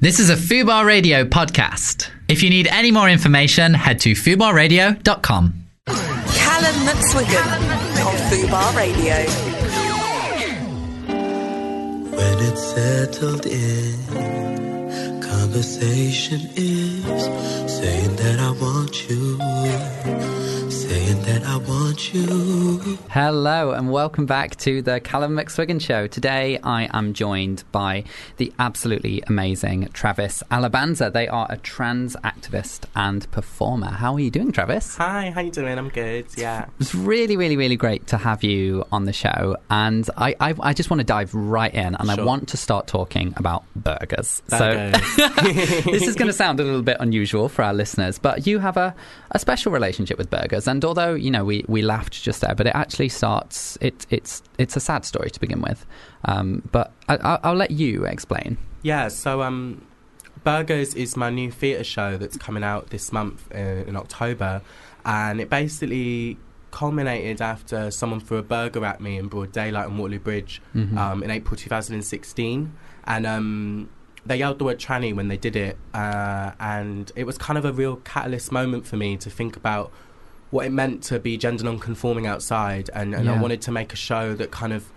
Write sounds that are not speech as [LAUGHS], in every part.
This is a Fubar Radio podcast. If you need any more information, head to fubarradio.com. Callum McSwiggan on Fubar Radio. When it's settled in, conversation is saying that I want you, saying that I want you. Hello and welcome back to the Callum McSwiggan Show. Today I am joined by the absolutely amazing Travis Alabanza. They are a trans activist and performer. How are you doing, Travis? Hi, how you doing? I'm good. Yeah. It's really, really, really great to have you on the show, and I, I, I just want to dive right in, and I want to start talking about burgers. Burgers. So [LAUGHS] this is going to sound a little bit unusual for our listeners, but you have a, a special relationship with burgers, and although you know we, we laughed just there, but it actually starts. It, it's it's a sad story to begin with, um, but I, I'll, I'll let you explain. Yeah. So, um, Burgers is my new theatre show that's coming out this month uh, in October, and it basically culminated after someone threw a burger at me in broad daylight on Waterloo Bridge Mhm. um, in April 2016, and um, they yelled the word tranny when they did it, uh, and it was kind of a real catalyst moment for me to think about what it meant to be gender non-conforming outside, and, and I wanted to make a show that kind of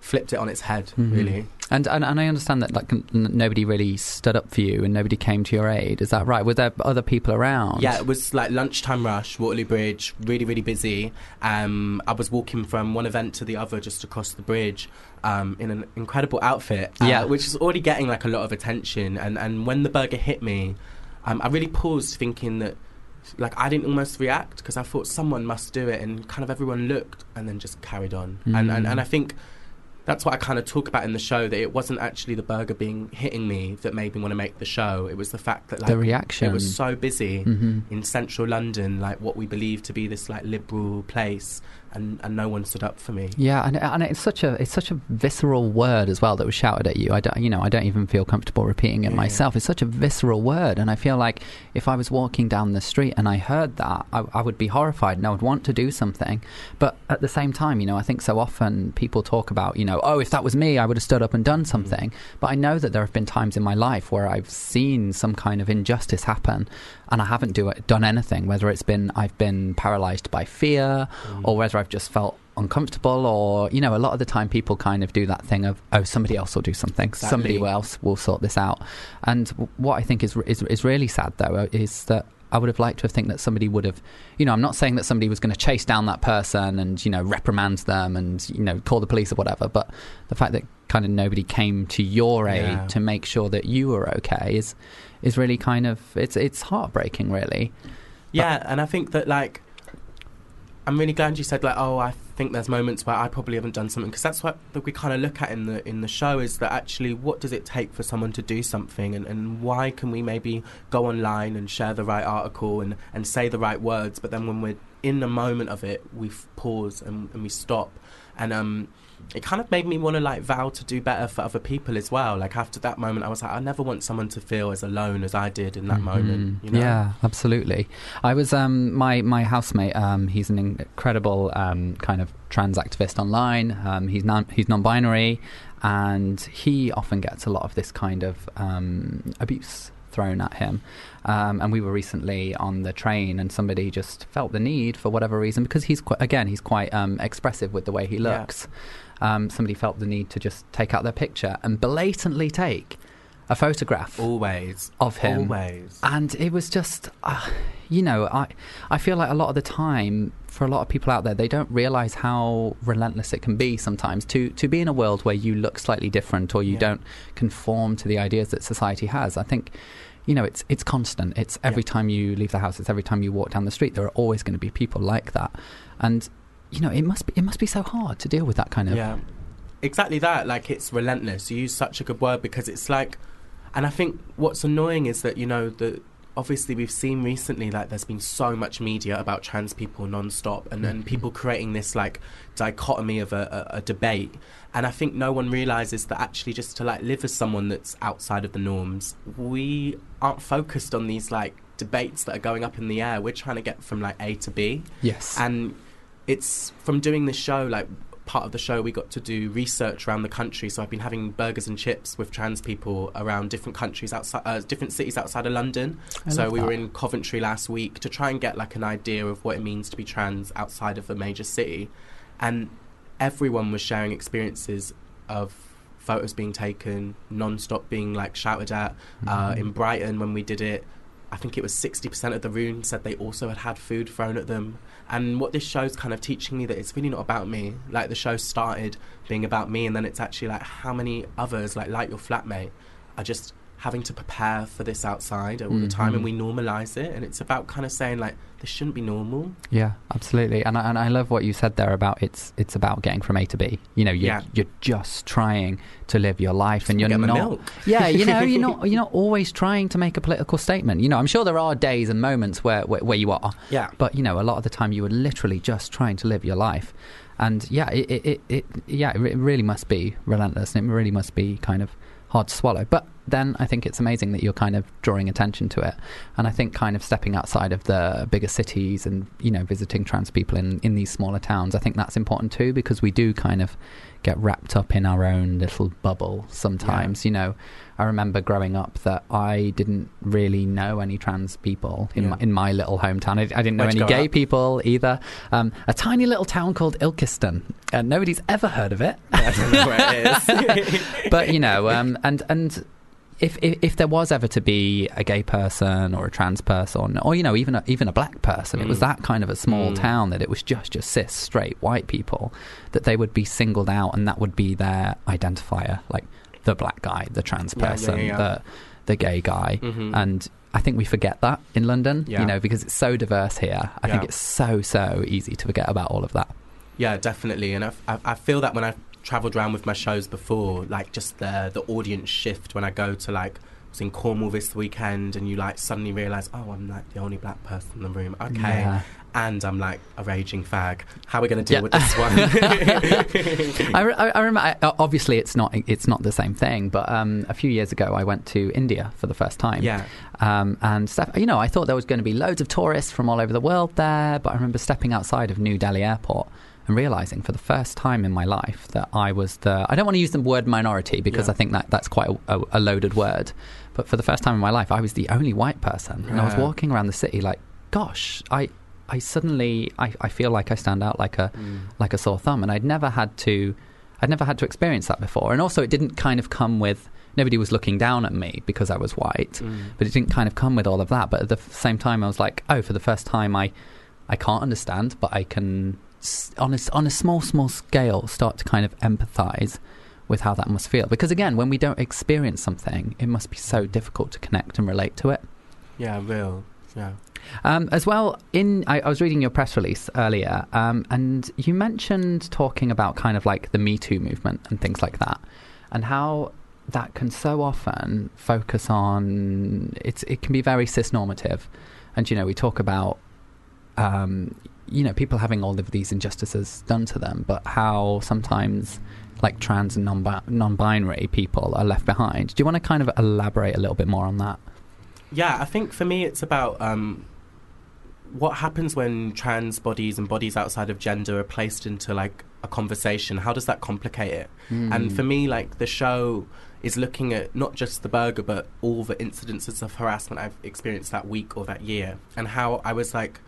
flipped it on its head, Mhm. really. And, and and I understand that like n- nobody really stood up for you and nobody came to your aid. Is that right? Were there other people around? Yeah, it was like lunchtime rush, Waterloo Bridge, really, really busy. Um, I was walking from one event to the other just across the bridge um, in an incredible outfit, uh, Yeah. which is already getting like a lot of attention. And, and when the burger hit me, um, I really paused thinking that like I didn't almost react because I thought someone must do it, and kind of everyone looked and then just carried on. And, and Mm. and I think that's what I kind of talk about in the show that it wasn't actually the burger being hitting me that made me want to make the show. It was the fact that like the reaction. it was so busy Mhm. in central London, like what we believe to be this like liberal place, and, and no one stood up for me. Yeah, and, and it's such a it's such a visceral word as well that was shouted at you. I don't, you know, I don't even feel comfortable repeating it Yeah. myself. It's such a visceral word, and I feel like if I was walking down the street and I heard that, I, I would be horrified and I would want to do something. But at the same time, you know, I think so often people talk about, you know, oh, if that was me, I would have stood up and done mm. something. But I know that there have been times in my life where I've seen some kind of injustice happen, and I haven't do done anything. Whether it's been I've been paralyzed by fear, or whether I've just felt uncomfortable, or you know, a lot of the time people kind of do that thing of oh, somebody else will do something, somebody else will sort this out. And w- what I think is is is really sad though uh, is that. I would have liked to have think that somebody would have, you know, I'm not saying that somebody was going to chase down that person and you know reprimand them and you know call the police or whatever, but the fact that kind of nobody came to your aid Yeah. to make sure that you were okay is is really kind of it's it's heartbreaking really. Yeah, and I think that like I'm really glad you said like, oh, I think there's moments where I probably haven't done something because that's what that we kind of look at in the in the show is that actually what does it take for someone to do something and, and why can we maybe go online and share the right article and, and say the right words but then when we're in the moment of it we pause and, and we stop and um it kind of made me want to like vow to do better for other people as well like after that moment I was like I never want someone to feel as alone as I did in that moment Mhm. you know Yeah, absolutely. I was um, my my housemate. Um, he's an incredible um, kind of trans activist online. Um, he's non he's non-binary, and he often gets a lot of this kind of um, abuse thrown at him. Um, and we were recently on the train, and somebody just felt the need for whatever reason because he's quite, again he's quite um, expressive with the way he Yeah. Um, somebody felt the need to just take out their picture and blatantly take a photograph always. of him. Always. And it was just uh, you know i i feel like a lot of the time for a lot of people out there they don't realize how relentless it can be sometimes to to be in a world where you look slightly different or you Yeah. don't conform to the ideas that society has. I think you know it's it's constant. It's every Yeah. time you leave the house it's every time you walk down the street there are always going to be people like that. And you know it must be it must be so hard to deal with that kind of Yeah, exactly that. Like it's relentless. You use such a good word because it's like, and I think what's annoying is that you know that obviously we've seen recently like there's been so much media about trans people non-stop and then Mhm. people creating this like dichotomy of a, a, a debate and i think no one realizes that actually just to like live as someone that's outside of the norms we aren't focused on these like debates that are going up in the air we're trying to get from like a to b yes and it's from doing this show like part of the show, we got to do research around the country. So I've been having burgers and chips with trans people around different countries outside, uh, different cities outside of London. I so we were in Coventry last week to try and get like an idea of what it means to be trans outside of a major city, and everyone was sharing experiences of photos being taken, non-stop being like shouted at. Uh, Mm-hmm. in Brighton, when we did it, I think it was 60% of the room said they also had had food thrown at them. And what this show's kind of teaching me that it's really not about me. Like the show started being about me, and then it's actually like how many others, like like your flatmate, are just having to prepare for this outside all the time, and we mm-hmm. normalize it. And it's about kind of saying like this shouldn't be normal. Yeah, absolutely. And I, and I love what you said there about it's it's about getting from A to B. You know, you're, Yeah. you're just trying to live your life, and you're not. milk. Yeah, you know, you're not [LAUGHS] you're not always trying to make a political statement. You know, I'm sure there are days and moments where where, where you are, Yeah. but you know, a lot of the time you were literally just trying to live your life. And yeah, it, it, it, it yeah, it really must be relentless, and it really must be kind of hard to swallow. But then I think it's amazing that you're kind of drawing attention to it, and I think kind of stepping outside of the bigger cities and you know visiting trans people in in these smaller towns. I think that's important too because we do kind of get wrapped up in our own little bubble sometimes. You know, I remember growing up that I didn't really know any trans people in Yeah. my, in my little hometown. I, I didn't know Where'd any gay up? people either. Um, a tiny little town called Ilkeston, and nobody's ever heard of it. I don't know where it is. [LAUGHS] but you know, um, and and. If, if if there was ever to be a gay person or a trans person or you know even a, even a black person, it was Mm. that kind of a small Mm. town that it was just just cis straight white people that they would be singled out and that would be their identifier, like the black guy, the trans Yeah, yeah, person, yeah, yeah. the the gay guy, Mhm. and I think we forget that in London, you know, because it's so diverse here. I think it's so so easy to forget about all of that. Yeah, definitely. And I, I, I feel that when I've travelled around with my shows before, like just the the audience shift when I go to like I was in Cornwall this weekend, and you like suddenly realise, oh, I'm like the only black person in the room. Okay, Yeah. and I'm like a raging fag. How are we going to deal Yeah. with this one? [LAUGHS] I, I, I remember. I, obviously, it's not it's not the same thing. But um, a few years ago, I went to India for the first time. yeah, Um, and step, you know, I thought there was going to be loads of tourists from all over the world there. But I remember stepping outside of New Delhi Airport and realizing for the first time in my life that I was the. I don't want to use the word minority because Yeah. I think that that's quite a, a, loaded word. But for the first time in my life, I was the only white person, and I was walking around the city like, gosh, I. I suddenly I, I feel like I stand out like a Mm. like a sore thumb and I'd never had to I'd never had to experience that before and also it didn't kind of come with nobody was looking down at me because I was white Mm. but it didn't kind of come with all of that but at the f- same time I was like oh for the first time I I can't understand but I can on a, on a small small scale start to kind of empathize with how that must feel. Because again when we don't experience something it must be so difficult to connect and relate to it. Yeah, real. Yeah, um, as well, in I, I was reading your press release earlier, um, and you mentioned talking about kind of like the Me Too movement and things like that, and how that can so often focus on it's it can be very cisnormative, and you know we talk about um, you know people having all of these injustices done to them, but how sometimes like trans and non non-binary people are left behind. Do you want to kind of elaborate a little bit more on that? yeah. I think for me, it's about um, what happens when trans bodies and bodies outside of gender are placed into like a conversation. How does that complicate it? And for me, like the show is looking at not just the burger, but all the incidences of harassment I've experienced that week or that year, and how I was like,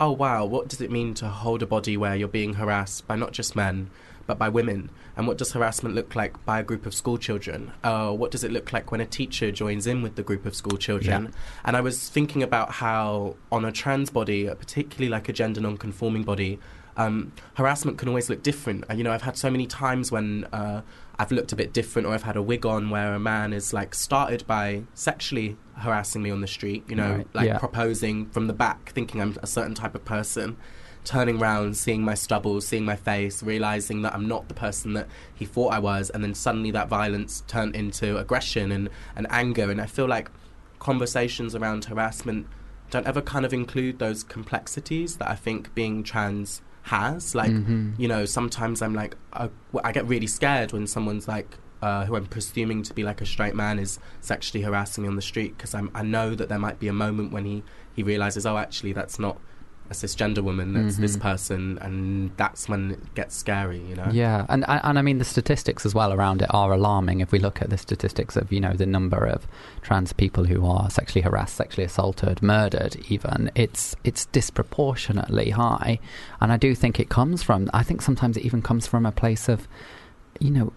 oh wow, what does it mean to hold a body where you're being harassed by not just men, but by women? And what does harassment look like by a group of school children? Uh, what does it look like when a teacher joins in with the group of school children? Yeah. And I was thinking about how on a trans body, uh, particularly like a gender non-conforming body, um, harassment can always look different. Uh, you know, I've had so many times when uh, I've looked a bit different, or I've had a wig on where a man is like started by sexually harassing me on the street. You know, Right, like yeah. proposing from the back, thinking I'm a certain type of person. Turning around, seeing my stubble, seeing my face, realizing that I'm not the person that he thought I was, and then suddenly that violence turned into aggression and, and anger. And I feel like conversations around harassment don't ever kind of include those complexities that I think being trans has. Like, Mhm. you know, sometimes I'm like, I, I get really scared when someone's like, uh, who I'm presuming to be like a straight man is sexually harassing me on the street because I know that there might be a moment when he, he realizes, oh, actually, that's not a cisgender woman that's this Mhm. person, and that's when it gets scary, you know. Yeah, and, and and I mean the statistics as well around it are alarming. If we look at the statistics of you know the number of trans people who are sexually harassed, sexually assaulted, murdered, even it's it's disproportionately high, and I do think it comes from. I think sometimes it even comes from a place of, you know.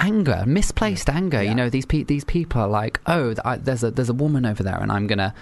Anger, misplaced anger. Yeah. You know, these pe- these people are like, oh, th- I, there's a there's a woman over there, and I'm gonna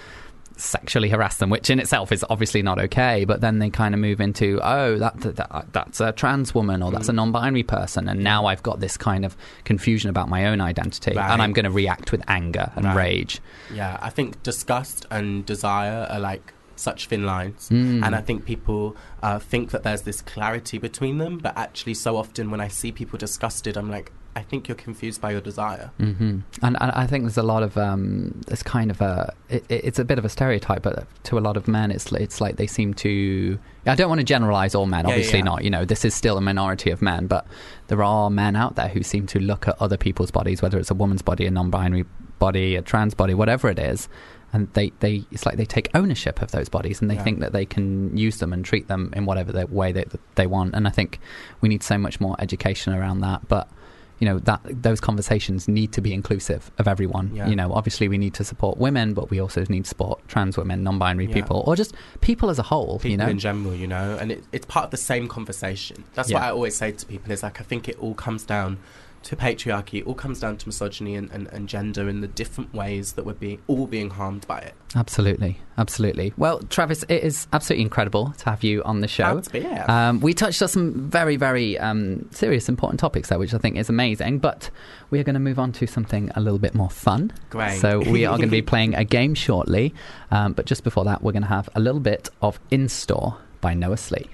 sexually harass them, which in itself is obviously not okay. But then they kind of move into, oh, that, that, that that's a trans woman or that's a Mm. non-binary person, and now I've got this kind of confusion about my own identity, Right. and I'm going to react with anger and Right. rage. Yeah, I think disgust and desire are like such thin lines. Mm. And I think people uh, think that there's this clarity between them, but actually, so often when I see people disgusted, I'm like, I think you're confused by your desire. hmm And, and I think there's a lot of um, this kind of a. It, it- it's a bit of a stereotype, but to a lot of men, it's it's like they seem to. I don't want to generalize all men. Obviously yeah. not. You know, this is still a minority of men, but there are men out there who seem to look at other people's bodies, whether it's a woman's body, a non-binary body, a trans body, whatever it is, and they, they it's like they take ownership of those bodies and they Yeah. think that they can use them and treat them in whatever the way that they want. And I think we need so much more education around that, but you know that those conversations need to be inclusive of everyone. Yeah. You know, obviously we need to support women, but we also need to support trans women, non-binary Yeah. people, or just people as a whole. People you know, in general, you know, and it, it's part of the same conversation. That's what I always say to people is like, I think it all comes down to patriarchy, it all comes down to misogyny and, and, and gender and the different ways that we're being all being harmed by it. absolutely, absolutely. Well, Travis, it is absolutely incredible to have you on the show. Glad to be here. Um, we touched on some very, very um, serious, important topics there, which I think is amazing. But we are going to move on to something a little bit more fun. Great. So we are going to be [LAUGHS] playing a game shortly. Um, but just before that, we're going to have a little bit of In Store by Noah Slee.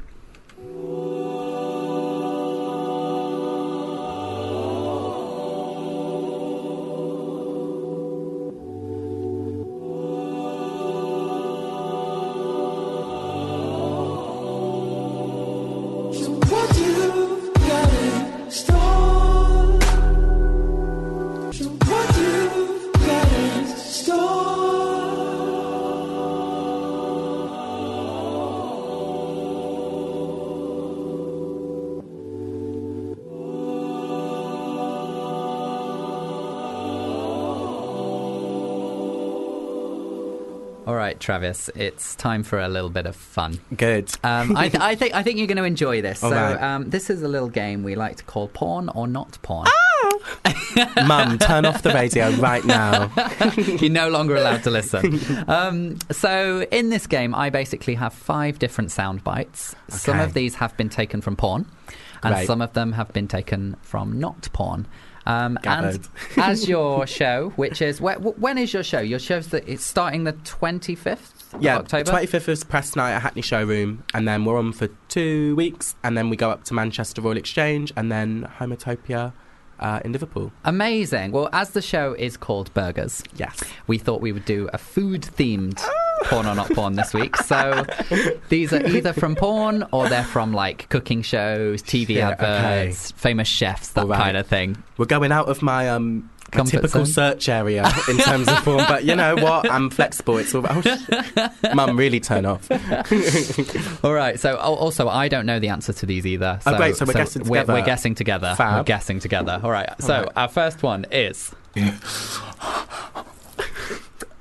Travis, it's time for a little bit of fun. Good. Um, I, th- I think I think you're going to enjoy this. [LAUGHS] All so right. um, this is a little game we like to call porn or not porn. Mum, turn off the radio right now. [LAUGHS] You're no longer allowed to listen. Um, so, in this game, I basically have five different sound bites. Some of these have been taken from porn, and some of them have been taken from not porn. Um, and as your [LAUGHS] show, which is wh- wh- when is your show? Your show's the, it's starting the 25th Yeah, October. 25th is press night at Hackney Showroom, and then we're on for two weeks, and then we go up to Manchester Royal Exchange, and then Homotopia uh, in Liverpool. Amazing. Well, as the show is called Burgers, Yes. we thought we would do a food themed porn or not porn this week. So these are either from porn or they're from like cooking shows, TV Yeah, adverts, famous chefs, that All right. kind of thing. We're going out of my um my Comfort typical zone? search area in terms of form, but you know what? I'm flexible. It's all. Oh, sh- Mum, really turn off. [LAUGHS] All right. So also, I don't know the answer to these either. Oh, great, so we're guessing We're, together. we're guessing together. Fab. We're guessing together. All right. So right. our first one is.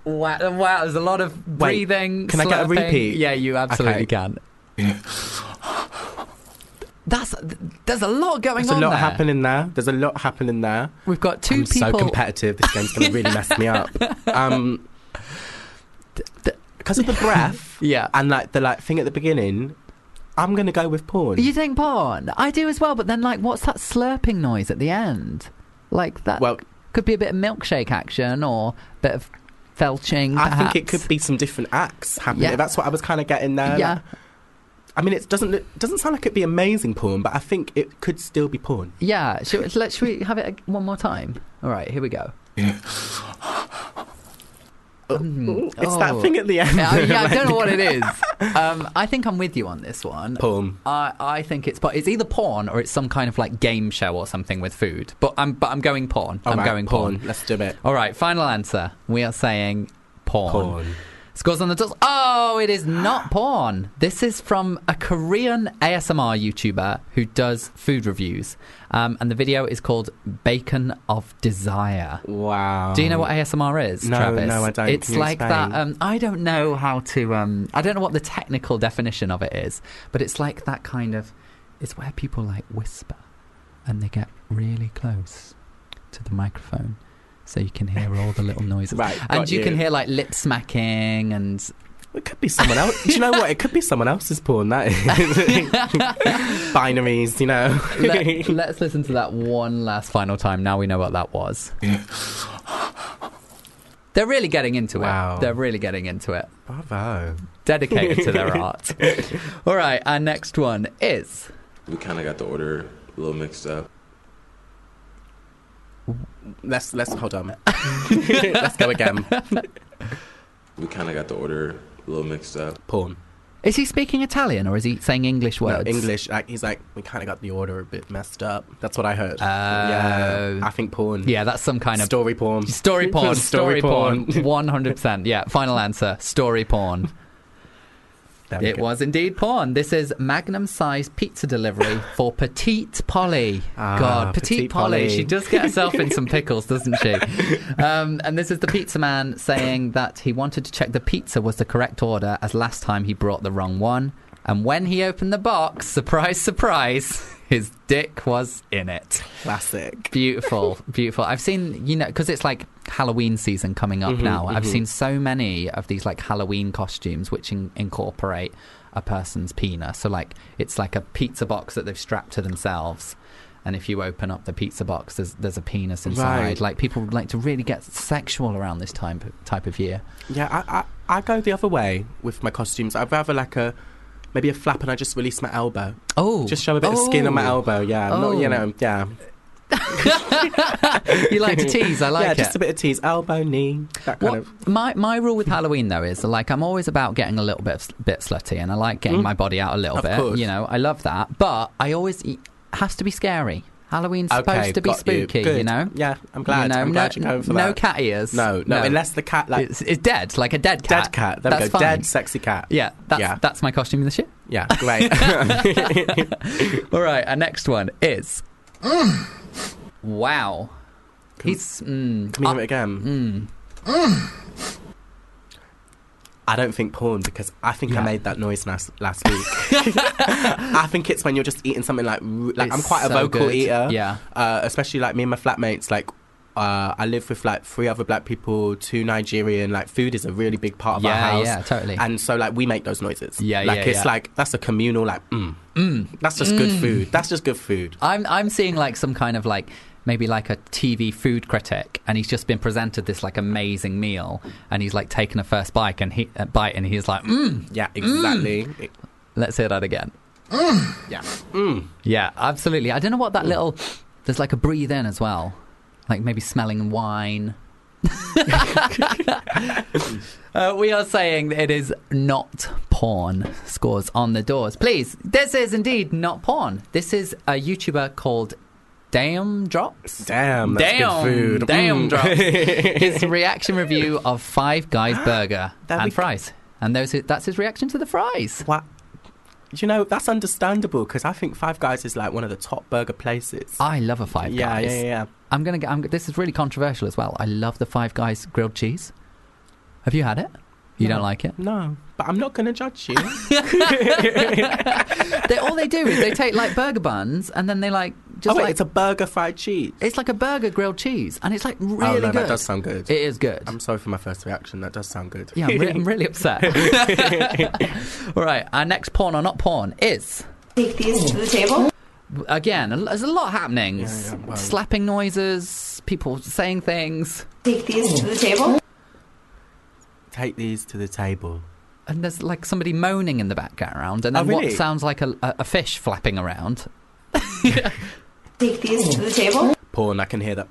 Wow, wow, there's a lot of Wait, breathing. can I get a slurping. repeat? Yeah, you absolutely Okay. can. That's there's a lot going There's a on lot there. happening there. There's a lot happening there. We've got 2 I'm people. so competitive. This game's going to really mess me up. [LAUGHS] Um, because of the breath [LAUGHS] Yeah. and like the like thing at the beginning, I'm going to go with porn. You think porn? I do as well, but then like, what's that slurping noise at the end? Like that well, could be a bit of milkshake action or a bit of felching. I think it could be some different acts happening. Yeah. That's what I was kind of getting there. Yeah. Like, I mean, it doesn't look- doesn't sound like it'd be amazing porn, but I think it could still be porn. Yeah. Should, we- let, should we have it one more time? All right, here we go. Mm. It's Oh. that thing at the end. [LAUGHS] Yeah, I- yeah, I don't know what it is. [LAUGHS] Um, I think I'm with you on this one. Porn. I, I think it's but it's either porn or it's some kind of like game show or something with food. But I'm but I'm going porn. All I'm right, going porn. Let's do it. All right, final answer. We are saying porn. Porn. Scores on the doors. Oh, it is not [GASPS] porn. This is from a Korean ASMR YouTuber who does food reviews. Um, and the video is called Bacon of Desire. Wow. Do you know what ASMR is, No, Travis? no, I don't. It's Can like that. Um, I don't know how to. Um, I don't know what the technical definition of it is, but it's like that kind of. It's where people like whisper, and they get really close to the microphone, so you can hear all the little noises. Right, and you, you. can hear like lip smacking and It could be someone else. Do you know what? It could be someone else's porn. That is [LAUGHS] binaries. You know. Let, let's listen to that one last final time. Now we know what that was. They're really getting into Wow. it. They're really getting into it. Bravo. Dedicated to their [LAUGHS] art. All right, our next one is. We kind of got the order a little mixed up. Let's let's hold on. [LAUGHS] let's go again. We kind of got the order a little mixed up. Porn. Is he speaking Italian or is he saying English No, words? English. Like he's like we kind of got the order a bit messed up. That's what I heard. Oh. yeah. I think porn. Yeah, that's some kind of Story porn. story porn. [LAUGHS] Story story porn. porn. [LAUGHS] One hundred percent. Yeah. Final answer. Story porn. It go. was indeed porn. This is magnum sized pizza delivery for Petite Polly. Ah, God, Petite, Petite Polly. Polly. She does get herself in some [LAUGHS] pickles, doesn't she? Um, and this is the pizza man saying that he wanted to check the pizza was the correct order as last time he brought the wrong one. And when he opened the box, surprise, surprise, his dick was in it. Classic. Beautiful, beautiful. I've seen, you know, because it's like Halloween season coming up Mhm, now. I've mhm. seen so many of these like Halloween costumes which in- incorporate a person's penis. So, like, it's like a pizza box that they've strapped to themselves. And if you open up the pizza box, there's, there's a penis inside. Right. Like, people like to really get sexual around this time type of year. Yeah, I, I I go the other way with my costumes. I'd rather like a maybe a flap and I just release my elbow. Oh, Just show a bit of skin on my Oh. elbow. Yeah, I'm not Oh. you know. Yeah, you like to tease. I like yeah, it. just a bit of tease, elbow, knee, that kind What, of. my my rule with Halloween though is like I'm always about getting a little bit bit slutty, and I like getting Mm. my body out a little Of bit. course. You know, I love that, but I always it has to be scary. Halloween's Okay, supposed to be spooky, you. Good. know. Yeah, I'm glad. You know, I'm glad no, you're going for no that. cat ears. No, no, unless the cat like it's, it's dead, like a dead cat. dead cat. There that's we go. fine. Dead, sexy cat. Yeah, that's Yeah. that's my costume this year. Yeah, great. [LAUGHS] All right, our next one is. [CLEARS THROAT] wow, he's. Mm, Can we hear it again? mm. I don't think porn because I think Yeah. I made that noise last last week. [LAUGHS] [LAUGHS] I think it's when you're just eating something like like I'm It's quite a so vocal good. eater. Yeah. Uh, especially like me and my flatmates. Like uh, I live with like three other black people, two Nigerian. Like food is a really big part of our house. yeah, totally. And so like we make those noises. Yeah, like yeah, it's yeah. like that's a communal like mm. Mm. That's just good food. That's just good food. I'm I'm seeing like some kind of like maybe like a TV food critic, and he's just been presented this like amazing meal, and he's like taken a first bite, and he uh, bite, and he's like, mm. Yeah, exactly. It- let's hear that again. yeah. Mm. Yeah, absolutely. I don't know what that little. There's like a breathe in as well, like maybe smelling wine. [LAUGHS] uh, we are saying that it is not porn. Scores on the doors. Please, this is indeed not porn. This is a YouTuber called Daym Drops. Damn, that's damn, good food. damn Mm. drops. [LAUGHS] his reaction review of Five Guys [GASPS] Burger That'd and be- fries, and those that's his reaction to the fries. What? You know that's understandable because I think Five Guys is like one of the top burger places. I love a Five yeah, Guys. yeah, yeah, yeah. I'm gonna get. I'm, this is really controversial as well. I love the Five Guys grilled cheese. Have you had it? You No. don't like it? No, but I'm not going to judge you. [LAUGHS] They, all they do is they take like burger buns and then they like just oh wait, like it's a burger fried cheese. it's like a burger grilled cheese and it's like oh, really oh no, good. that does sound good. it is good. I'm sorry for my first reaction. That does sound good. yeah, I'm, re- I'm really upset. [LAUGHS] [LAUGHS] all right, our next porn or not porn is Take these to the table. again. There's a lot happening. Yeah, yeah, well. Slapping noises, people saying things, Take these to the table. Take these to the table. and there's like somebody moaning in the background, and Oh, then what sounds like a, a, a fish flapping around. [LAUGHS] Take these to the table. Porn. I can hear that.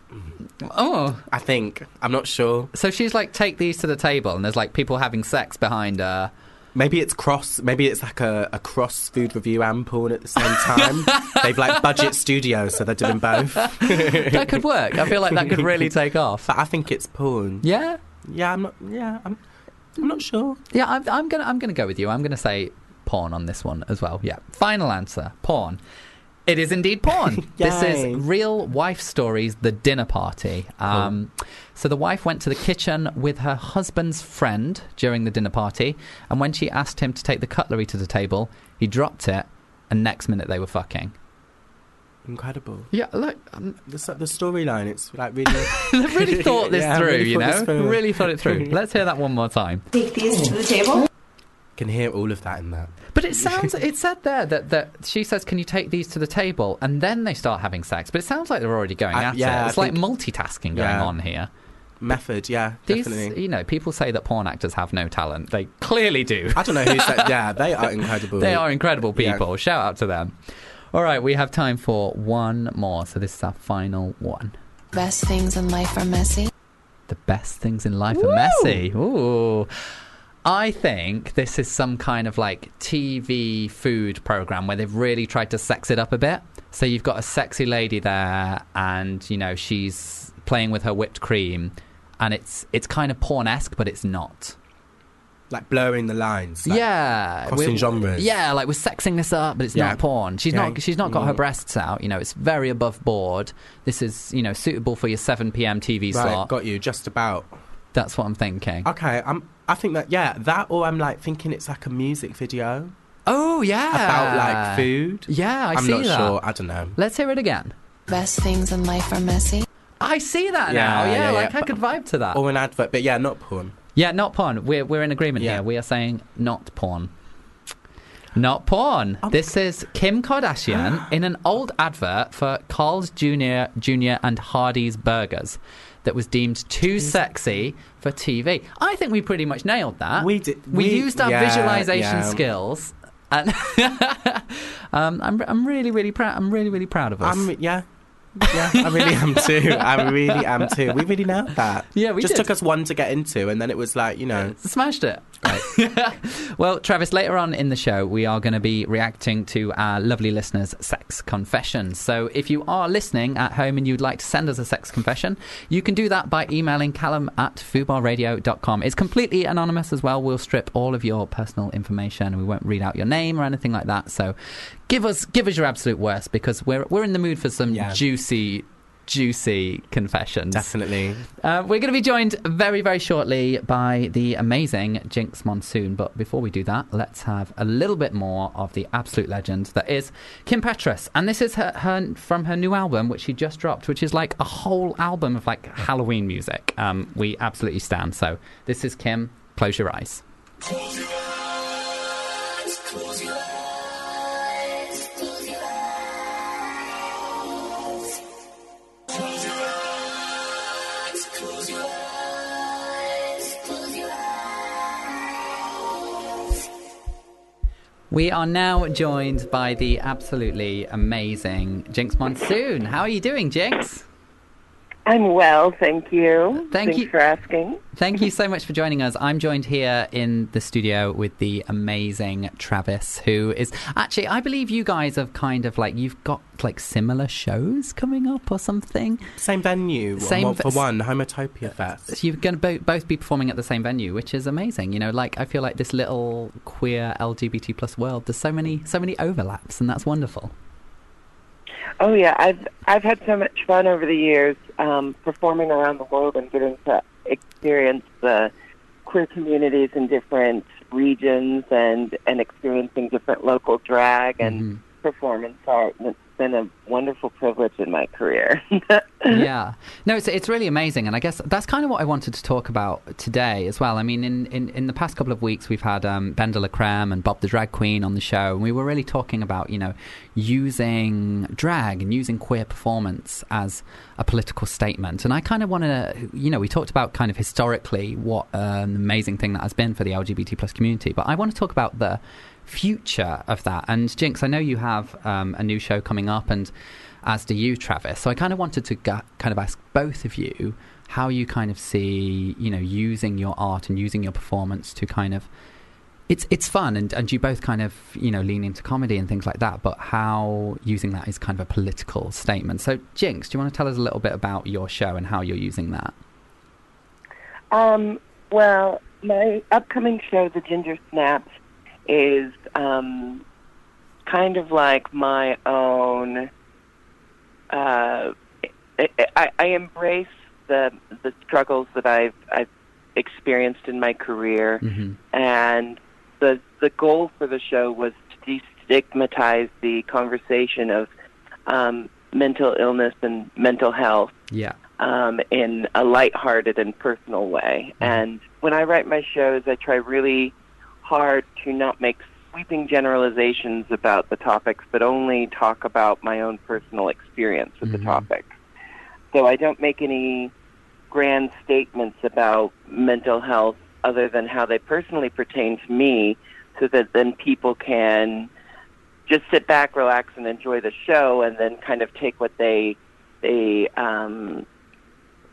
Oh, I think. I'm not sure. so she's like, take these to the table, and there's like people having sex behind her. Maybe it's cross. Maybe it's like a, a cross food review and porn at the same time. [LAUGHS] They've like budget studios, so they're doing both. [LAUGHS] That could work. I feel like that could really take off. But I think it's porn. Yeah. Yeah, I'm not. Yeah, I'm. I'm not sure. Yeah, I'm, I'm gonna I'm gonna go with you. I'm gonna say porn on this one as well. Yeah. Final answer: porn. It is indeed porn. [LAUGHS] this is real wife stories. The dinner party. Um, so the wife went to the kitchen with her husband's friend during the dinner party, and when she asked him to take the cutlery to the table, he dropped it, and next minute they were fucking. Incredible. Yeah, look, um, The, the storyline, it's like really. [LAUGHS] they've really thought this [LAUGHS] Yeah, through. really you know, really thought it through. Let's hear that one more time. Take these to the table. Can hear all of that in that. But it sounds it said there that, that she says, "Can you take these to the table?" and then they start having sex. But it sounds like they're already going I- at yeah, it. I It's like think- multitasking going Yeah. on here. Method, yeah, These, definitely. you know, people say that porn actors have no talent. They clearly do. I don't know who said. Yeah, [LAUGHS] they are incredible. they are incredible Yeah. people. Shout out to them. All right, we have time for one more. So this is our final one. Best things in life are messy. The best things in life are messy. Ooh. I think this is some kind of like TV food program where they've really tried to sex it up a bit. So you've got a sexy lady there, and you know she's playing with her whipped cream, and it's it's kind of porn esque, but it's not. like blurring the lines. like- yeah, crossing genres. Yeah, like we're sexing this up, but it's Yeah. not porn. She's Yeah. not. She's not got her Mm. breasts out. You know, it's very above board. This is you know suitable for your seven p.m. TV Right, slot. got you. Just about. That's what I'm thinking. Okay, I'm. I think that yeah, that or I'm like thinking it's like a music video Oh yeah, about like food. Yeah, I I'm see not that. sure. I don't know. Let's hear it again. Best things in life are messy. I see that Yeah, now. Yeah, yeah, like yeah. I could vibe to that. Or an advert, but yeah, not porn. yeah, not porn. We're we're in agreement Yeah. here. We are saying not porn. Not porn. Oh. This is Kim Kardashian [GASPS] in an old advert for Carl's Jr. Jr. and Hardee's Burgers that was deemed too sexy for TV. I think we pretty much nailed that. We did- We, we- used our yeah, visualization yeah. skills. And [LAUGHS] um, I'm I'm really really proud. I'm really really proud of us. I'm yeah. Yeah, I really am too. I really am too. We really nailed that. [LAUGHS] Yeah, we just did. took us one to get into, and then it was like you know, Smashed it. [LAUGHS] well, Travis, later on in the show, we are going to be reacting to our lovely listeners' sex confessions. So if you are listening at home and you'd like to send us a sex confession, you can do that by emailing callum at fubarradio.com. It's completely anonymous as well. We'll strip all of your personal information. We won't read out your name or anything like that. So give us give us your absolute worst because we're, we're in the mood for some Yeah. juicy, juicy confessions. definitely. Uh, we're going to be joined very, very shortly by the amazing Jinkx Monsoon. But before we do that, let's have a little bit more of the absolute legend that is Kim Petras. And this is her, her from her new album, which she just dropped, which is like a whole album of like Halloween music. Um, we absolutely stand. So this is Kim. Close your eyes. We are now joined by the absolutely amazing Jinkx Monsoon. How are you doing, Jinkx? I'm well, thank you. Thank Thanks you. for asking. Thank you so much for joining us. I'm joined here in the studio with the amazing Travis, who is actually, I believe you guys have kind of like, you've got like similar shows coming up or something. Same venue. Same Same for one. Homotopia Fest. You're going to bo- both be performing at the same venue, which is amazing. You know, like I feel like this little queer LGBT plus world, there's so many, so many overlaps, and that's wonderful. Oh yeah, I've I've had so much fun over the years um, performing around the world and getting to experience the queer communities in different regions and and experiencing different local drag and Mhm. performance art. And it's been a wonderful privilege in my career. [LAUGHS] yeah. No, it's, it's really amazing. And I guess that's kind of what I wanted to talk about today as well. I mean, in, in, in the past couple of weeks, we've had um, Ben and Bob the Drag Queen on the show. And we were really talking about, you know, using drag and using queer performance as a political statement. And I kind of want to, you know, we talked about kind of historically what an amazing thing that has been for the LGBT plus community. But I want to talk about the future of that. And Jinkx, I know you have um, a new show coming up, and as do you, Travis. So I kind of wanted to ga- kind of ask both of you how you kind of see, you know, using your art and using your performance to kind of. It's it's fun, and, and you both kind of you know lean into comedy and things like that. But how using that is kind of a political statement. So Jinkx, do you want to tell us a little bit about your show and how you're using that? Um, well, my upcoming show, The Ginger Snapped, is um, kind of like my own. Uh, I, I, embrace the the struggles that I've I've experienced in my career, hmm and the the goal for the show was to destigmatize the conversation of um, mental illness and mental health Yeah. um, in a lighthearted and personal way. And when I write my shows, I try really hard to not make sweeping generalizations about the topics, but only talk about my own personal experience with Mhm. the topic. So I don't make any grand statements about mental health other than how they personally pertain to me so that then people can just sit back, relax, and enjoy the show, and then kind of take what they they um,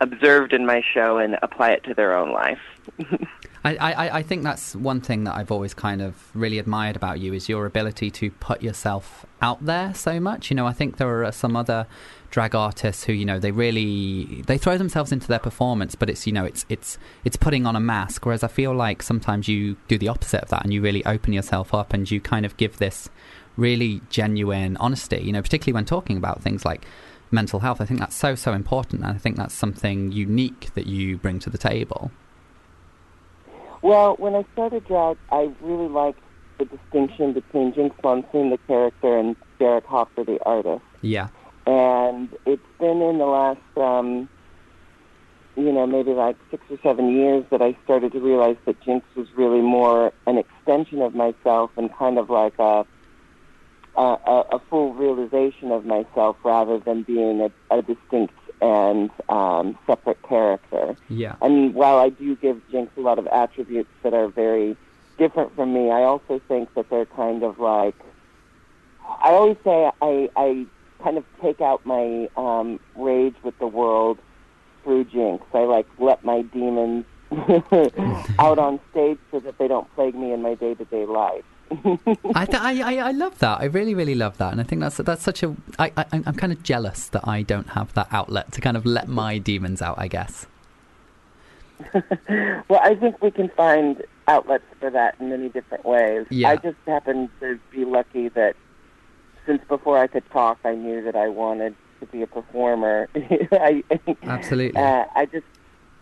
observed in my show and apply it to their own life. [LAUGHS] I, I, I think that's one thing that I've always kind of really admired about you is your ability to put yourself out there so much. You know, I think there are some other drag artists who, you know, they really they throw themselves into their performance, but it's you know it's it's it's putting on a mask. Whereas I feel like sometimes you do the opposite of that and you really open yourself up and you kind of give this really genuine honesty. You know, particularly when talking about things like mental health. I think that's so so important, and I think that's something unique that you bring to the table. Well, when I started drag, I really liked the distinction between Jinkx Monsoon, the character, and Jerick Hoffer, the artist. Yeah. And it's been in the last, um, you know, maybe like six or seven years that I started to realize that Jinkx was really more an extension of myself and kind of like a a, a, a full realization of myself rather than being a, a distinct and um, separate character. Yeah. And while I do give Jinkx a lot of attributes that are very different from me, I also think that they're kind of like. I always say I, I kind of take out my um, rage with the world through Jinkx. I like let my demons [LAUGHS] out on stage so that they don't plague me in my day to day life. [LAUGHS] I, th- I, I I love that. I really, really love that, and I think that's that's such a. I, I I'm kind of jealous that I don't have that outlet to kind of let my demons out. I guess. [LAUGHS] well, I think we can find outlets for that in many different ways. Yeah. I just happen to be lucky that since before I could talk, I knew that I wanted to be a performer. [LAUGHS] I, Absolutely. Uh, I just,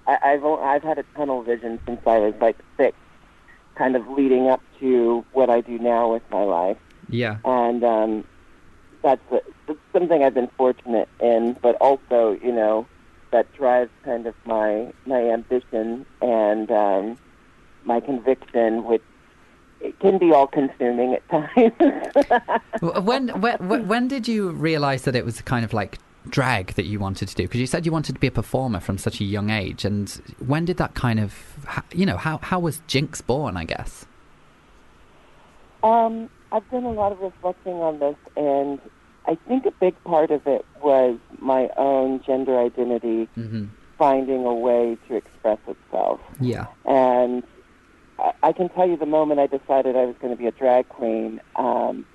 I, I've o- I've had a tunnel vision since I was like six, kind of leading up to what I do now with my life, Yeah. and um, that's, a, that's something I've been fortunate in. But also, you know, that drives kind of my my ambition and um, my conviction, which it can be all consuming at [LAUGHS] times. When, when when did you realize that it was kind of like drag that you wanted to do? Because you said you wanted to be a performer from such a young age, and when did that kind of, you know, how how was Jinkx born? I guess. Um, I've done a lot of reflecting on this, and I think a big part of it was my own gender identity hmm finding a way to express itself. Yeah. And I, I can tell you the moment I decided I was going to be a drag queen, um,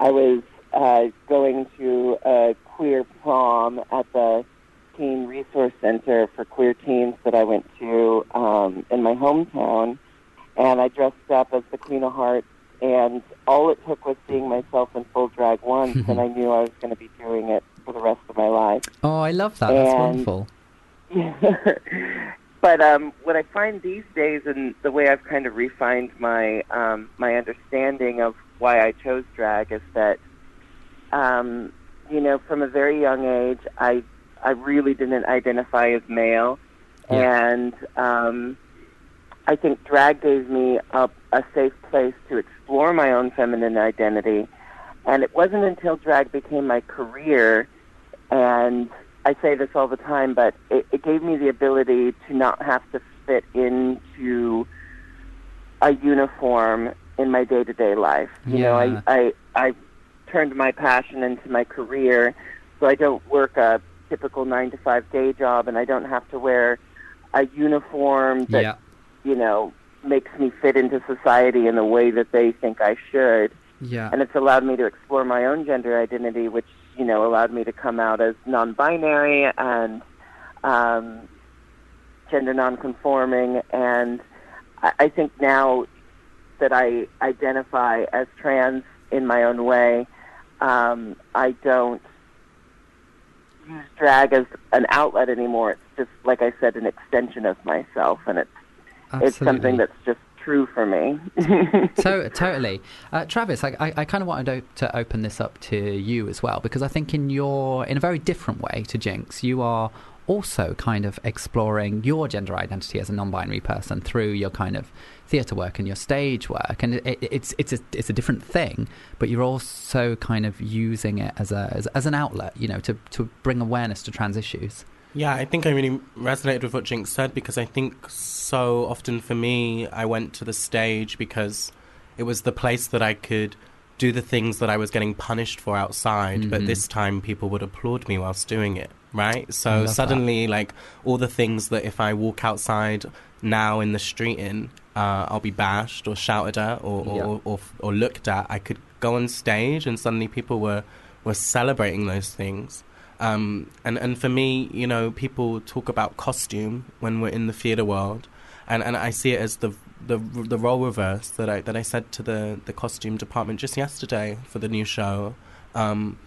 I was uh, going to a queer prom at the Teen Resource Center for queer teens that I went to um, in my hometown, and I dressed up as the Queen of Hearts. And all it took was seeing myself in full drag once, and [LAUGHS] I knew I was going to be doing it for the rest of my life. Oh, I love that. That's And- wonderful. [LAUGHS] but um, what I find these days, and the way I've kind of refined my um, my understanding of why I chose drag, is that um, you know, from a very young age, I I really didn't identify as male, Yeah. and um, I think drag gave me a, a safe place to explore my own feminine identity. And it wasn't until drag became my career, and I say this all the time, but it, it gave me the ability to not have to fit into a uniform in my day to day life. You know, I, I I turned my passion into my career, so I don't work a typical nine to five day job, and I don't have to wear a uniform that Yeah. you know makes me fit into society in the way that they think I should Yeah. and it's allowed me to explore my own gender identity, which you know allowed me to come out as non-binary and um, gender non-conforming, and I, I think now that I identify as trans in my own way, um, I don't use drag as an outlet anymore. It's just, like I said, an extension of myself, and it's it's something that's just true for me. [LAUGHS] to- totally. Uh, Travis, I, I, I kind of wanted to open this up to you as well because I think in your in a very different way to Jinkx, you are also kind of exploring your gender identity as a non-binary person through your kind of theatre work and your stage work, and it, it, it's it's a it's a different thing, but you're also kind of using it as a as, as an outlet, you know, to to bring awareness to trans issues. Yeah, I think I really resonated with what Jinkx said because I think so often for me, I went to the stage because it was the place that I could do the things that I was getting punished for outside, but Mhm. this time people would applaud me whilst doing it, right? So love that. suddenly, like, all the things that if I walk outside now in the street in, uh, I'll be bashed or shouted at or, or, Yeah. or, or, or looked at, I could go on stage and suddenly people were, were celebrating those things. Um, and, and for me, you know, people talk about costume when we're in the theatre world, and, and I see it as the, the the role reverse that I that I said to the, the costume department just yesterday for the new show. Um,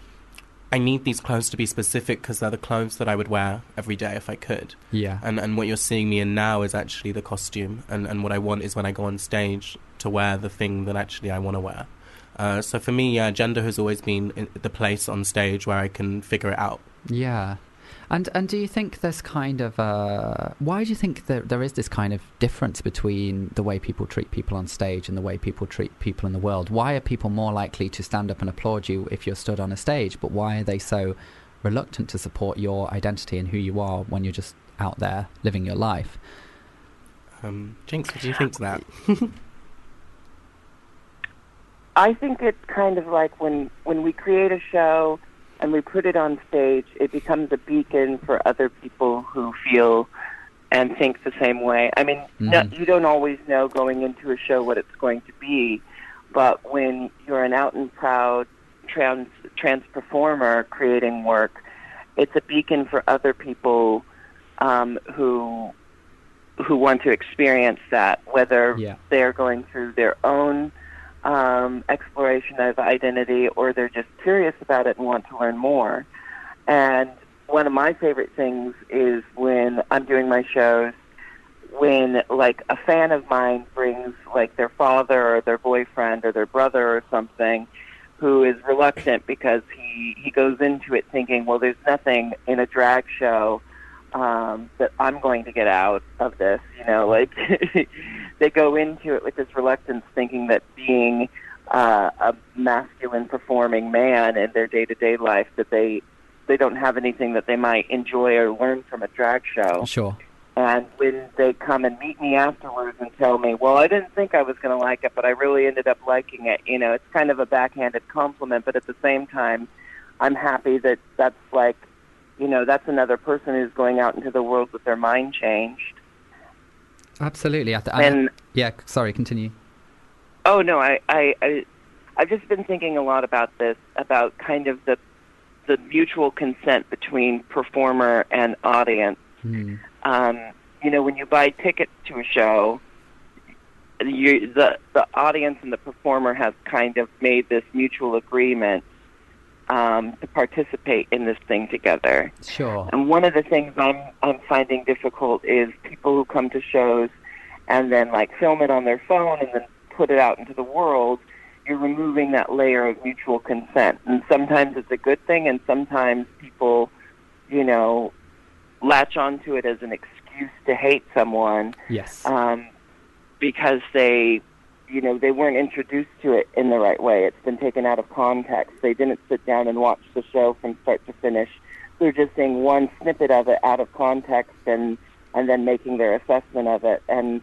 I need these clothes to be specific because they're the clothes that I would wear every day if I could. Yeah. And and what you're seeing me in now is actually the costume, and, and what I want is when I go on stage to wear the thing that actually I want to wear. Uh, so for me, yeah, gender has always been in the place on stage where I can figure it out. Yeah. And and do you think there's kind of uh, why do you think that there is this kind of difference between the way people treat people on stage and the way people treat people in the world? Why are people more likely to stand up and applaud you if you're stood on a stage, but why are they so reluctant to support your identity and who you are when you're just out there living your life? Um, Jinkx, what do you think to that? [LAUGHS] I think it's kind of like when when we create a show and we put it on stage, it becomes a beacon for other people who feel and think the same way. I mean, no, Mhm. you don't always know going into a show what it's going to be, but when you're an out and proud trans trans performer creating work, it's a beacon for other people um, who who want to experience that, whether Yeah. they're going through their own um, exploration of identity or they're just curious about it and want to learn more. And one of my favorite things is when I'm doing my shows, when like a fan of mine brings like their father or their boyfriend or their brother or something who is reluctant because he he goes into it thinking, well, there's nothing in a drag show um, that I'm going to get out of this. You know, like [LAUGHS] they go into it with this reluctance, thinking that being uh, a masculine performing man in their day to day life that they they don't have anything that they might enjoy or learn from a drag show. Sure. And when they come and meet me afterwards and tell me, well, I didn't think I was going to like it, but I really ended up liking it, you know, it's kind of a backhanded compliment, but at the same time, I'm happy that that's like, you know, that's another person who's going out into the world with their mind changed. Absolutely. I th- I- And- yeah, sorry, continue. Oh no, I, I, I, I've just been thinking a lot about this, about kind of the, the mutual consent between performer and audience. Hmm. um, you know, when you buy tickets to a show, you, the the audience and the performer have kind of made this mutual agreement um, to participate in this thing together. Sure. And one of the things I'm I'm finding difficult is people who come to shows and then like film it on their phone and then put it out into the world. You're removing that layer of mutual consent, and sometimes it's a good thing, and sometimes people, you know, latch onto it as an excuse to hate someone Yes. um, because they, you know, they weren't introduced to it in the right way. It's been taken out of context. They didn't sit down and watch the show from start to finish. They're just seeing one snippet of it out of context and and then making their assessment of it. And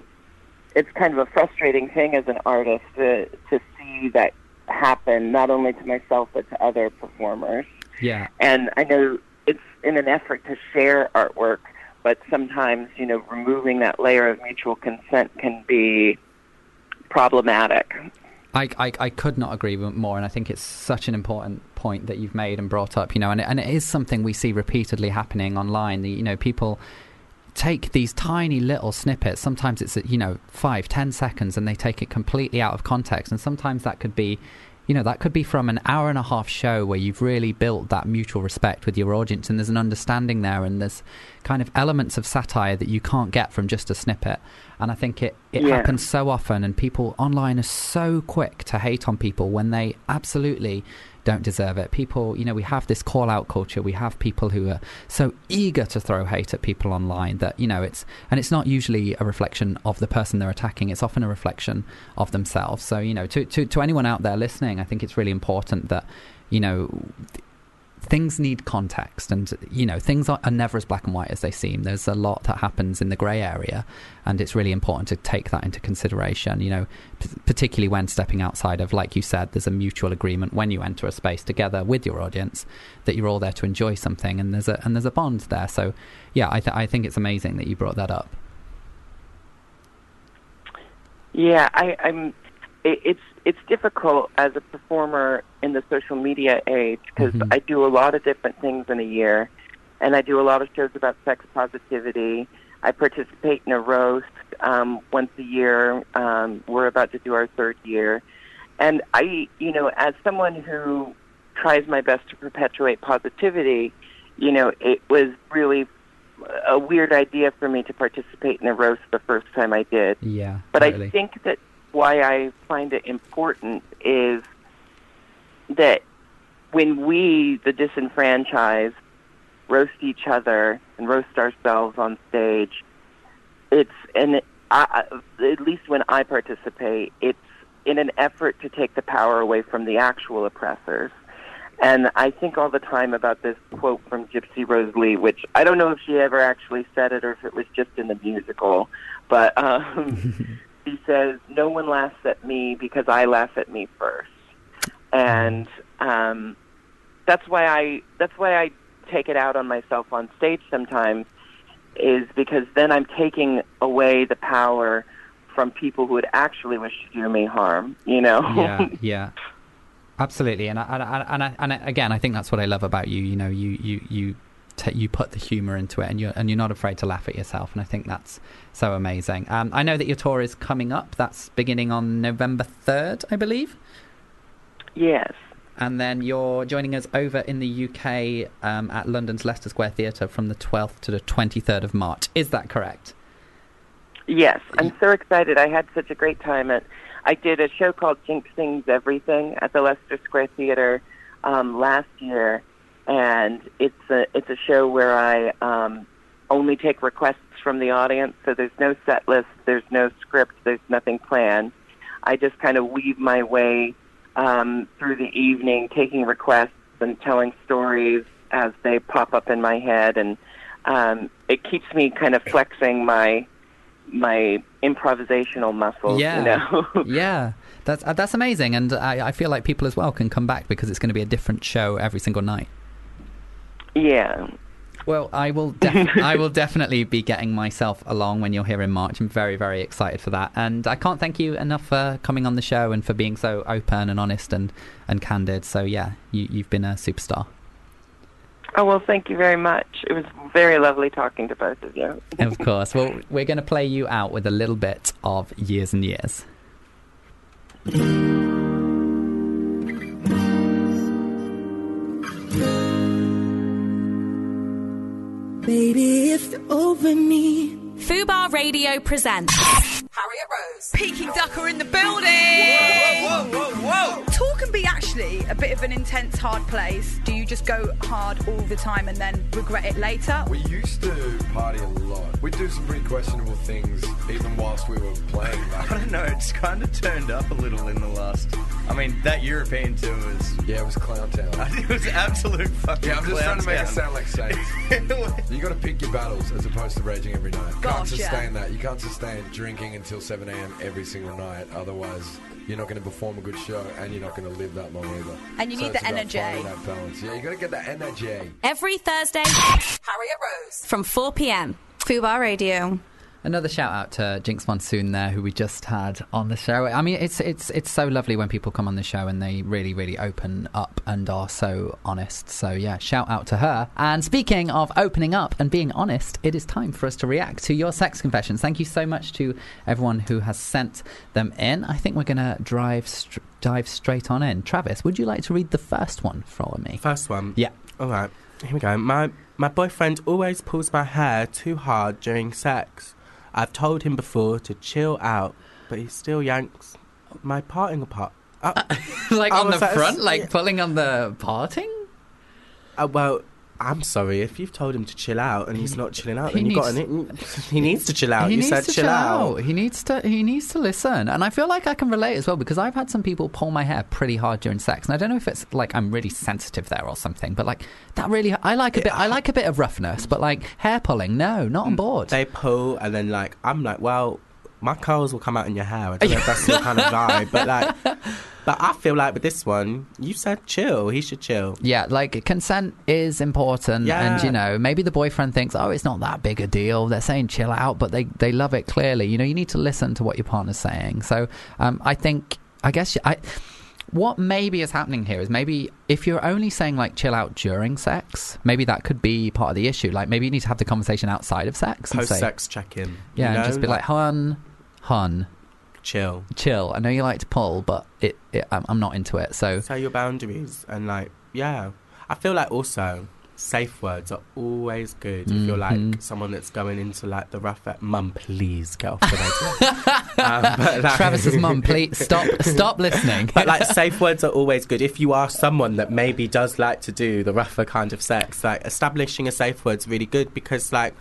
it's kind of a frustrating thing as an artist to to see that happen, not only to myself but to other performers. Yeah. And I know it's in an effort to share artwork, but sometimes, you know, removing that layer of mutual consent can be problematic. I, I, I could not agree more, and I think it's such an important point that you've made and brought up. You know, and it, and it is something we see repeatedly happening online. You know, people take these tiny little snippets. Sometimes it's you know five, ten seconds, and they take it completely out of context. And sometimes that could be, you know, that could be from an hour and a half show where you've really built that mutual respect with your audience, and there's an understanding there, and there's kind of elements of satire that you can't get from just a snippet. And I think it it Yeah. happens so often, and people online are so quick to hate on people when they absolutely don't deserve it. People, you know, we have this call out culture. We have people who are so eager to throw hate at people online that, you know, it's, and it's not usually a reflection of the person they're attacking. It's often a reflection of themselves. So, you know, to, to, to anyone out there listening, I think it's really important that, you know, things need context and you know things are, are never as black and white as they seem there's a lot that happens in the grey area and it's really important to take that into consideration you know p- particularly when stepping outside of like you said there's a mutual agreement when you enter a space together with your audience that you're all there to enjoy something and there's a and there's a bond there so yeah i, th- I think it's amazing that you brought that up Yeah, I, I'm. It, it's it's difficult as a performer in the social media age because Mhm. I do a lot of different things in a year, and I do a lot of shows about sex positivity. I participate in a roast um, once a year. Um, we're about to do our third year, and I, you know, as someone who tries my best to perpetuate positivity, you know, it was really a weird idea for me to participate in a roast the first time I did. yeah But totally. I think that why I find it important is that when we, the disenfranchised, roast each other and roast ourselves on stage, it's and I, I- at least when I participate, it's in an effort to take the power away from the actual oppressors. And I think all the time about this quote from Gypsy Rose Lee, which I don't know if she ever actually said it or if it was just in the musical, but um, [LAUGHS] she says, "No one laughs at me because I laugh at me first. and um, that's why I that's why I take it out on myself on stage sometimes, is because then I'm taking away the power from people who would actually wish to do me harm. You know? yeah, [LAUGHS] yeah, absolutely. And I, and I, and I, and I, again, I think that's what I love about you. You know, you you you ta you put the humor into it, and you're and you're not afraid to laugh at yourself. And I think that's so amazing. Um, I know that your tour is coming up. That's beginning on November third, I believe. yes. And then you're joining us over in the UK um, at London's Leicester Square Theatre from the 12th to the 23rd of March. Is that correct? Yes, I'm so excited. I had such a great time at. I did a show called Jinkx Sings Everything at the Leicester Square Theater um, last year, and it's a it's a show where I um, only take requests from the audience. So there's no set list, there's no script, there's nothing planned. I just kind of weave my way um, through the evening, taking requests and telling stories as they pop up in my head, and um, it keeps me kind of flexing my my improvisational muscles. Yeah. You know? [LAUGHS] yeah, that's uh, that's amazing, and I, I feel like people as well can come back because it's going to be a different show every single night. Yeah. Well, I will. Def- I will definitely be getting myself along when you're here in March. I'm very, very excited for that, and I can't thank you enough for coming on the show and for being so open and honest and, and candid. So yeah, you, you've been a superstar. Oh well, thank you very much. It was very lovely talking to both of you. of course. Well, we're going to play you out with a little bit of years and years. Baby, if you're over me. Fubar Radio presents Harriet Rose. Peking Ducker in the building! Whoa, whoa, whoa, whoa! Tour can be actually a bit of an intense, hard place. Do you just go hard all the time and then regret it later? We used to party a lot. We'd do some pretty questionable things even whilst we were playing back. [LAUGHS] I don't know, it's kind of turned up a little in the last. I mean, that European tour was. Yeah, it was Clown Town. [LAUGHS] it was absolute fucking Yeah, I'm just clown trying to make town. it sound like [LAUGHS] saints. you got to pick your battles as opposed to raging every night. You can't Gotcha. sustain that. You can't sustain drinking until 7 a.m. every single night. Otherwise, you're not going to perform a good show and you're not going to live that long either. And you So need it's the about energy. finding that balance. Yeah, you got to get that energy. Every Thursday, Harriet Rose from 4 p.m. Fubar Radio. Another shout out to Jinkx Monsoon there, who we just had on the show. I mean, it's it's it's so lovely when people come on the show and they really really open up and are so honest. So yeah, shout out to her. And speaking of opening up and being honest, it is time for us to react to your sex confessions. Thank you so much to everyone who has sent them in. I think we're gonna drive str- dive straight on in. Travis, would you like to read the first one for me? First one. Yeah. All right. Here we go. My my boyfriend always pulls my hair too hard during sex. I've told him before to chill out, but he still yanks my parting apart. [LAUGHS] Uh, like I on the like, front, yeah. like pulling on the parting. uh, well, I'm sorry if you've told him to chill out and he's not chilling out. he Then you got an, he needs to chill out. He you needs said to chill out. He needs to. He needs to listen, and I feel like I can relate as well because I've had some people pull my hair pretty hard during sex, and I don't know if it's like I'm really sensitive there or something, but like that really, I like a bit. I like a bit of roughness, but like hair pulling, no, not on hmm. board. They pull and then like I'm like, well, my curls will come out in your hair. I don't [LAUGHS] know if that's your kind of vibe, but like, but I feel like with this one, you said chill. He should chill. Yeah, like consent is important, Yeah. and you know maybe the boyfriend thinks, oh, it's not that big a deal. They're saying chill out, but they they love it clearly. You know, you need to listen to what your partner's saying. So um, I think, I guess I. What maybe is happening here is maybe if you're only saying like chill out during sex, maybe that could be part of the issue. Like maybe you need to have the conversation outside of sex. Post say- sex check in. Yeah, and just be like, hun, hun, chill. chill. I know you like to pull, but it, it I'm, I'm not into it. So Say your boundaries and like, yeah. I feel like also safe words are always good if you're like someone that's going into like the rough. e- Mum, please get off the [LAUGHS] um, like- Travis's [LAUGHS] mum, please stop stop listening. But like safe words are always good if you are someone that maybe does like to do the rougher kind of sex. Like establishing a safe word's really good because like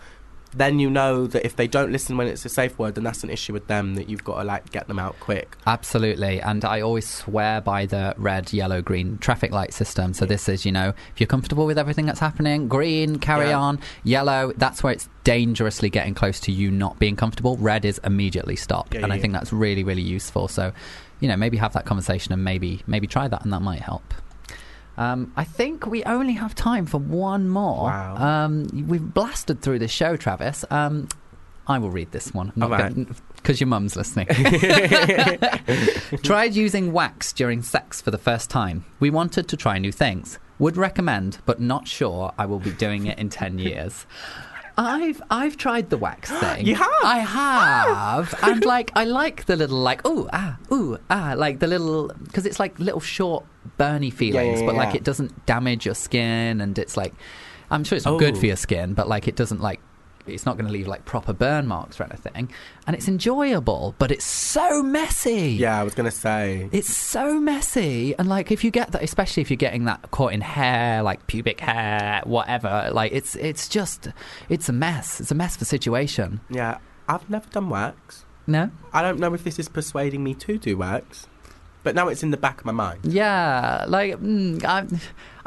then you know that if they don't listen when it's a safe word, then that's an issue with them that you've got to like get them out quick. Absolutely. And I always swear by the red, yellow, green traffic light system. So this is, you know, if you're comfortable with everything that's happening, green, carry Yeah. on. Yellow, that's where it's dangerously getting close to you not being comfortable. Red is immediately stop. Yeah, and yeah, I think that's really, really useful. So, you know, maybe have that conversation and maybe maybe try that and that might help. Um, I think we only have time for one more. Wow. Um, we've blasted through the show, Travis. Um, I will read this one. Because your mum's listening. [LAUGHS] Tried using wax during sex for the first time. We wanted to try new things. Would recommend, but not sure I will be doing it in 10 years. I've I've tried the wax [GASPS] thing. You have? I have, and like I like the little like oh ah ooh ah like the little because it's like little short burny feelings, yeah, but like it doesn't damage your skin, and it's like I'm sure it's not good Oh. for your skin, but like it doesn't like it's not going to leave like proper burn marks or anything, and it's enjoyable, but it's so messy. Yeah, I was gonna say. It's so messy, and like if you get that, especially if you're getting that caught in hair, like pubic hair, whatever, like it's it's just it's a mess. It's a mess for situation. Yeah, I've never done wax. No. I don't know if this is persuading me to do wax, but now it's in the back of my mind. Yeah, like mm, I,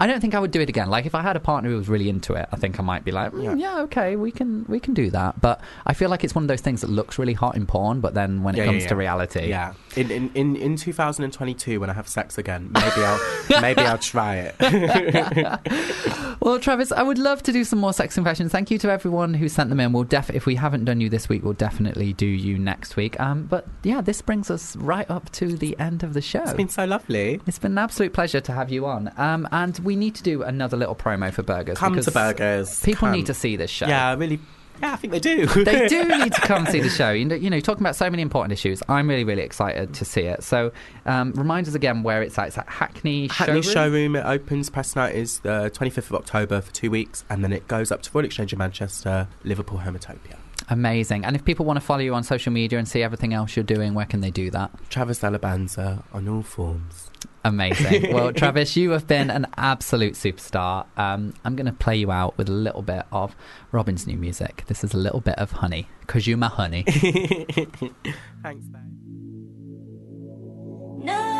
I don't think I would do it again. Like if I had a partner who was really into it, I think I might be like, mm, yeah. okay, we can we can do that. But I feel like it's one of those things that looks really hot in porn, but then when it Yeah, comes yeah, to reality, Yeah, in, in in in 2022 when I have sex again, maybe I'll [LAUGHS] maybe I'll try it. [LAUGHS] Well, Travis, I would love to do some more sex confessions. Thank you to everyone who sent them in. We'll def- if we haven't done you this week, we'll definitely do you next week. Um, but yeah, this brings us right up to the end of the show. It's been so lovely. It's been an absolute pleasure to have you on. Um, and we need to do another little promo for Burgerz. Come to Burgerz. People Come. need to see this show. Yeah, really. Yeah, I think they do. [LAUGHS] they do [LAUGHS] need to come see the show. You know, you know, talking about so many important issues. I'm really, really excited to see it. So, um, remind us again where it's at. It's at Hackney, Hackney Showroom. showroom. It opens. Press night is the 25th of October for two weeks, and then it goes up to Royal Exchange in Manchester, Liverpool, Homotopia. Amazing. And if people want to follow you on social media and see everything else you're doing, where can they do that? Travis Alabanza on all forms. Amazing. [LAUGHS] Well, Travis, you have been an absolute superstar. Um, I'm going to play you out with a little bit of Robyn's new music. This is a little bit of honey, because you my honey. [LAUGHS] [LAUGHS] Thanks, babe. No,